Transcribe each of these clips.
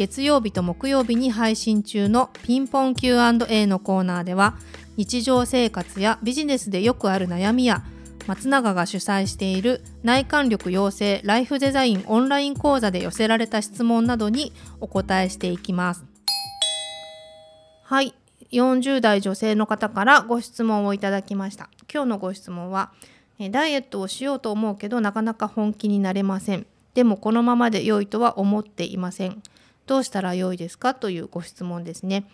月曜日と木曜日に配信中のピンポン Q&A のコーナーでは日常生活やビジネスでよくある悩みや松永が主催している内観力養成ライフデザインオンライン講座で寄せられた質問などにお答えしていきます。はい、40代女性の方からご質問をいただきました。今日のご質問はダイエットをしようと思うけどなかなか本気になれません。でもこのままで良いとは思っていません。どうしたら良いですかというご質問ですね。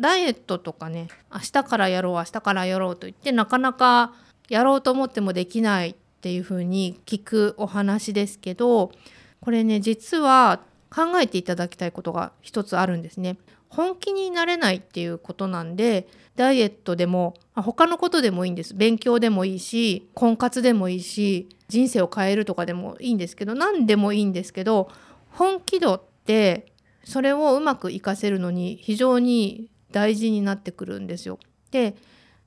ダイエットとかね明日からやろう明日からやろうと言ってなかなかやろうと思ってもできないっていうふうに聞くお話ですけどこれね実は考えていただきたいことが一つあるんですね。本気になれないっていうことなんでダイエットでも他のことでもいいんです勉強でもいいし婚活でもいいし人生を変えるとかでもいいんですけど何でもいいんですけど本気度ってそれをうまく活かせるのに非常に大事になってくるんですよ。で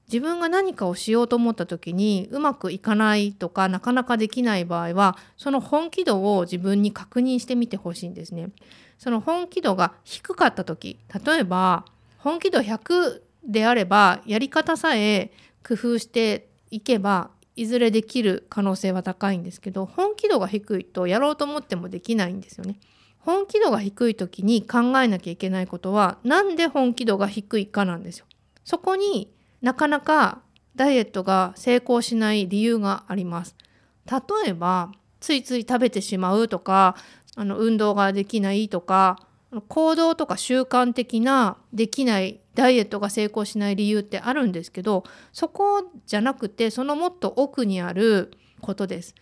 自分が何かをしようと思った時にうまくいかないとかなかなかできない場合はその本気度を自分に確認してみてほしいんですね。その本気度が低かった時例えば本気度100であればやり方さえ工夫していけばいずれできる可能性は高いんですけど本気度が低いとやろうと思ってもできないんですよね。本気度が低い時に考えなきゃいけないことはなんで本気度が低いかなんですよ。そこになかなかダイエットが成功しない理由があります。例えばついつい食べてしまうとかあの運動ができないとか行動とか習慣的なできないダイエットが成功しない理由ってあるんですけどそこじゃなくてそのもっと奥にあることです。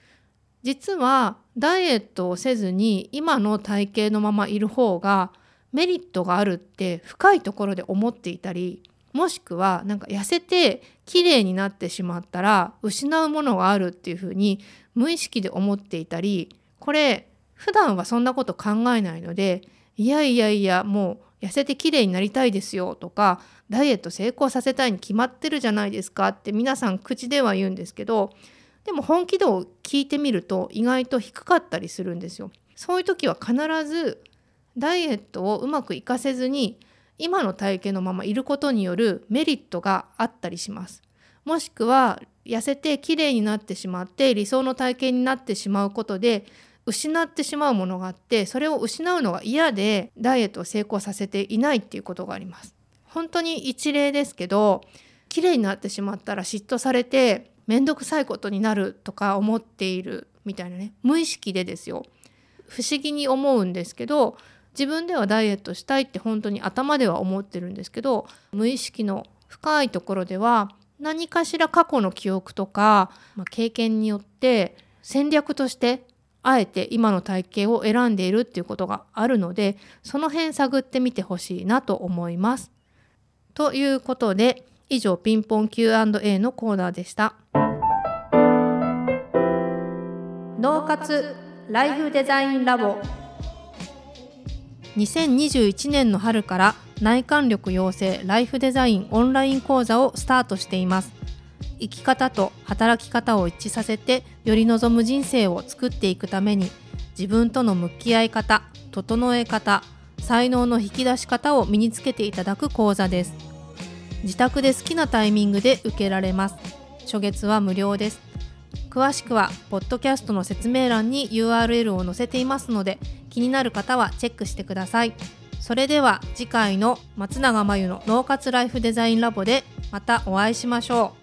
実はダイエットをせずに今の体型のままいる方がメリットがあるって深いところで思っていたりもしくはなんか痩せて綺麗になってしまったら失うものがあるっていうふうに無意識で思っていたりこれ普段はそんなこと考えないのでいやいやいやもう痩せて綺麗になりたいですよとかダイエット成功させたいに決まってるじゃないですかって皆さん口では言うんですけどでも本気度を聞いてみると意外と低かったりするんですよ。そういう時は必ずダイエットをうまく活かせずに今の体型のままいることによるメリットがあったりします。もしくは痩せて綺麗になってしまって理想の体型になってしまうことで失ってしまうものがあってそれを失うのが嫌でダイエットを成功させていないっていうことがあります。本当に一例ですけど綺麗になってしまったら嫉妬されて面倒くさいことになるとか思っているみたいなね無意識でですよ不思議に思うんですけど自分ではダイエットしたいって本当に頭では思ってるんですけど無意識の深いところでは何かしら過去の記憶とか、まあ、経験によって戦略としてあえて今の体型を選んでいるっていうことがあるのでその辺探ってみてほしいなと思います。ということで以上ピンポン Q&A のコーナーでした。脳活ライフデザインラボ。2021年の春から内観力養成ライフデザインオンライン講座をスタートしています。生き方と働き方を一致させてより望む人生を作っていくために自分との向き合い方整え方才能の引き出し方を身につけていただく講座です自宅で好きなタイミングで受けられます。初月は無料です。詳しくはポッドキャストの説明欄に URL を載せていますので気になる方はチェックしてください。それでは次回の松永真由の脳活ライフデザインラボでまたお会いしましょう。